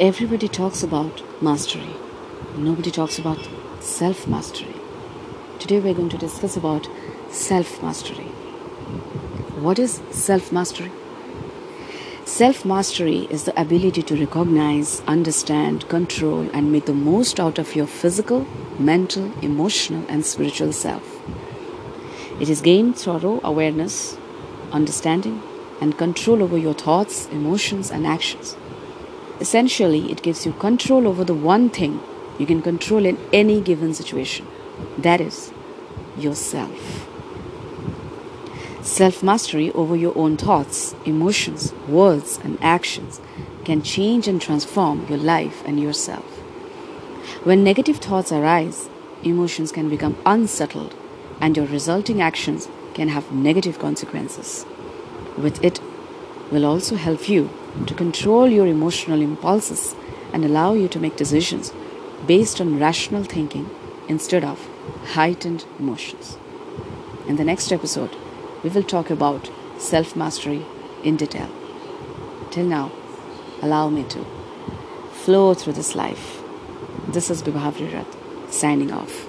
Everybody talks about mastery. Nobody talks about self mastery. Today we're going to discuss about self mastery. What is self mastery? Self mastery is the ability to recognize, understand, control, and make the most out of your physical, mental, emotional, and spiritual self. It is gained through awareness, understanding, and control over your thoughts, emotions, and actions. Essentially, it gives you control over the one thing you can control in any given situation that is, yourself. Self mastery over your own thoughts, emotions, words, and actions can change and transform your life and yourself. When negative thoughts arise, emotions can become unsettled and your resulting actions can have negative consequences. With it, will also help you to control your emotional impulses and allow you to make decisions based on rational thinking instead of heightened emotions. In the next episode, we will talk about self mastery in detail. Till now, allow me to flow through this life. This is Bibhavri Rath, signing off.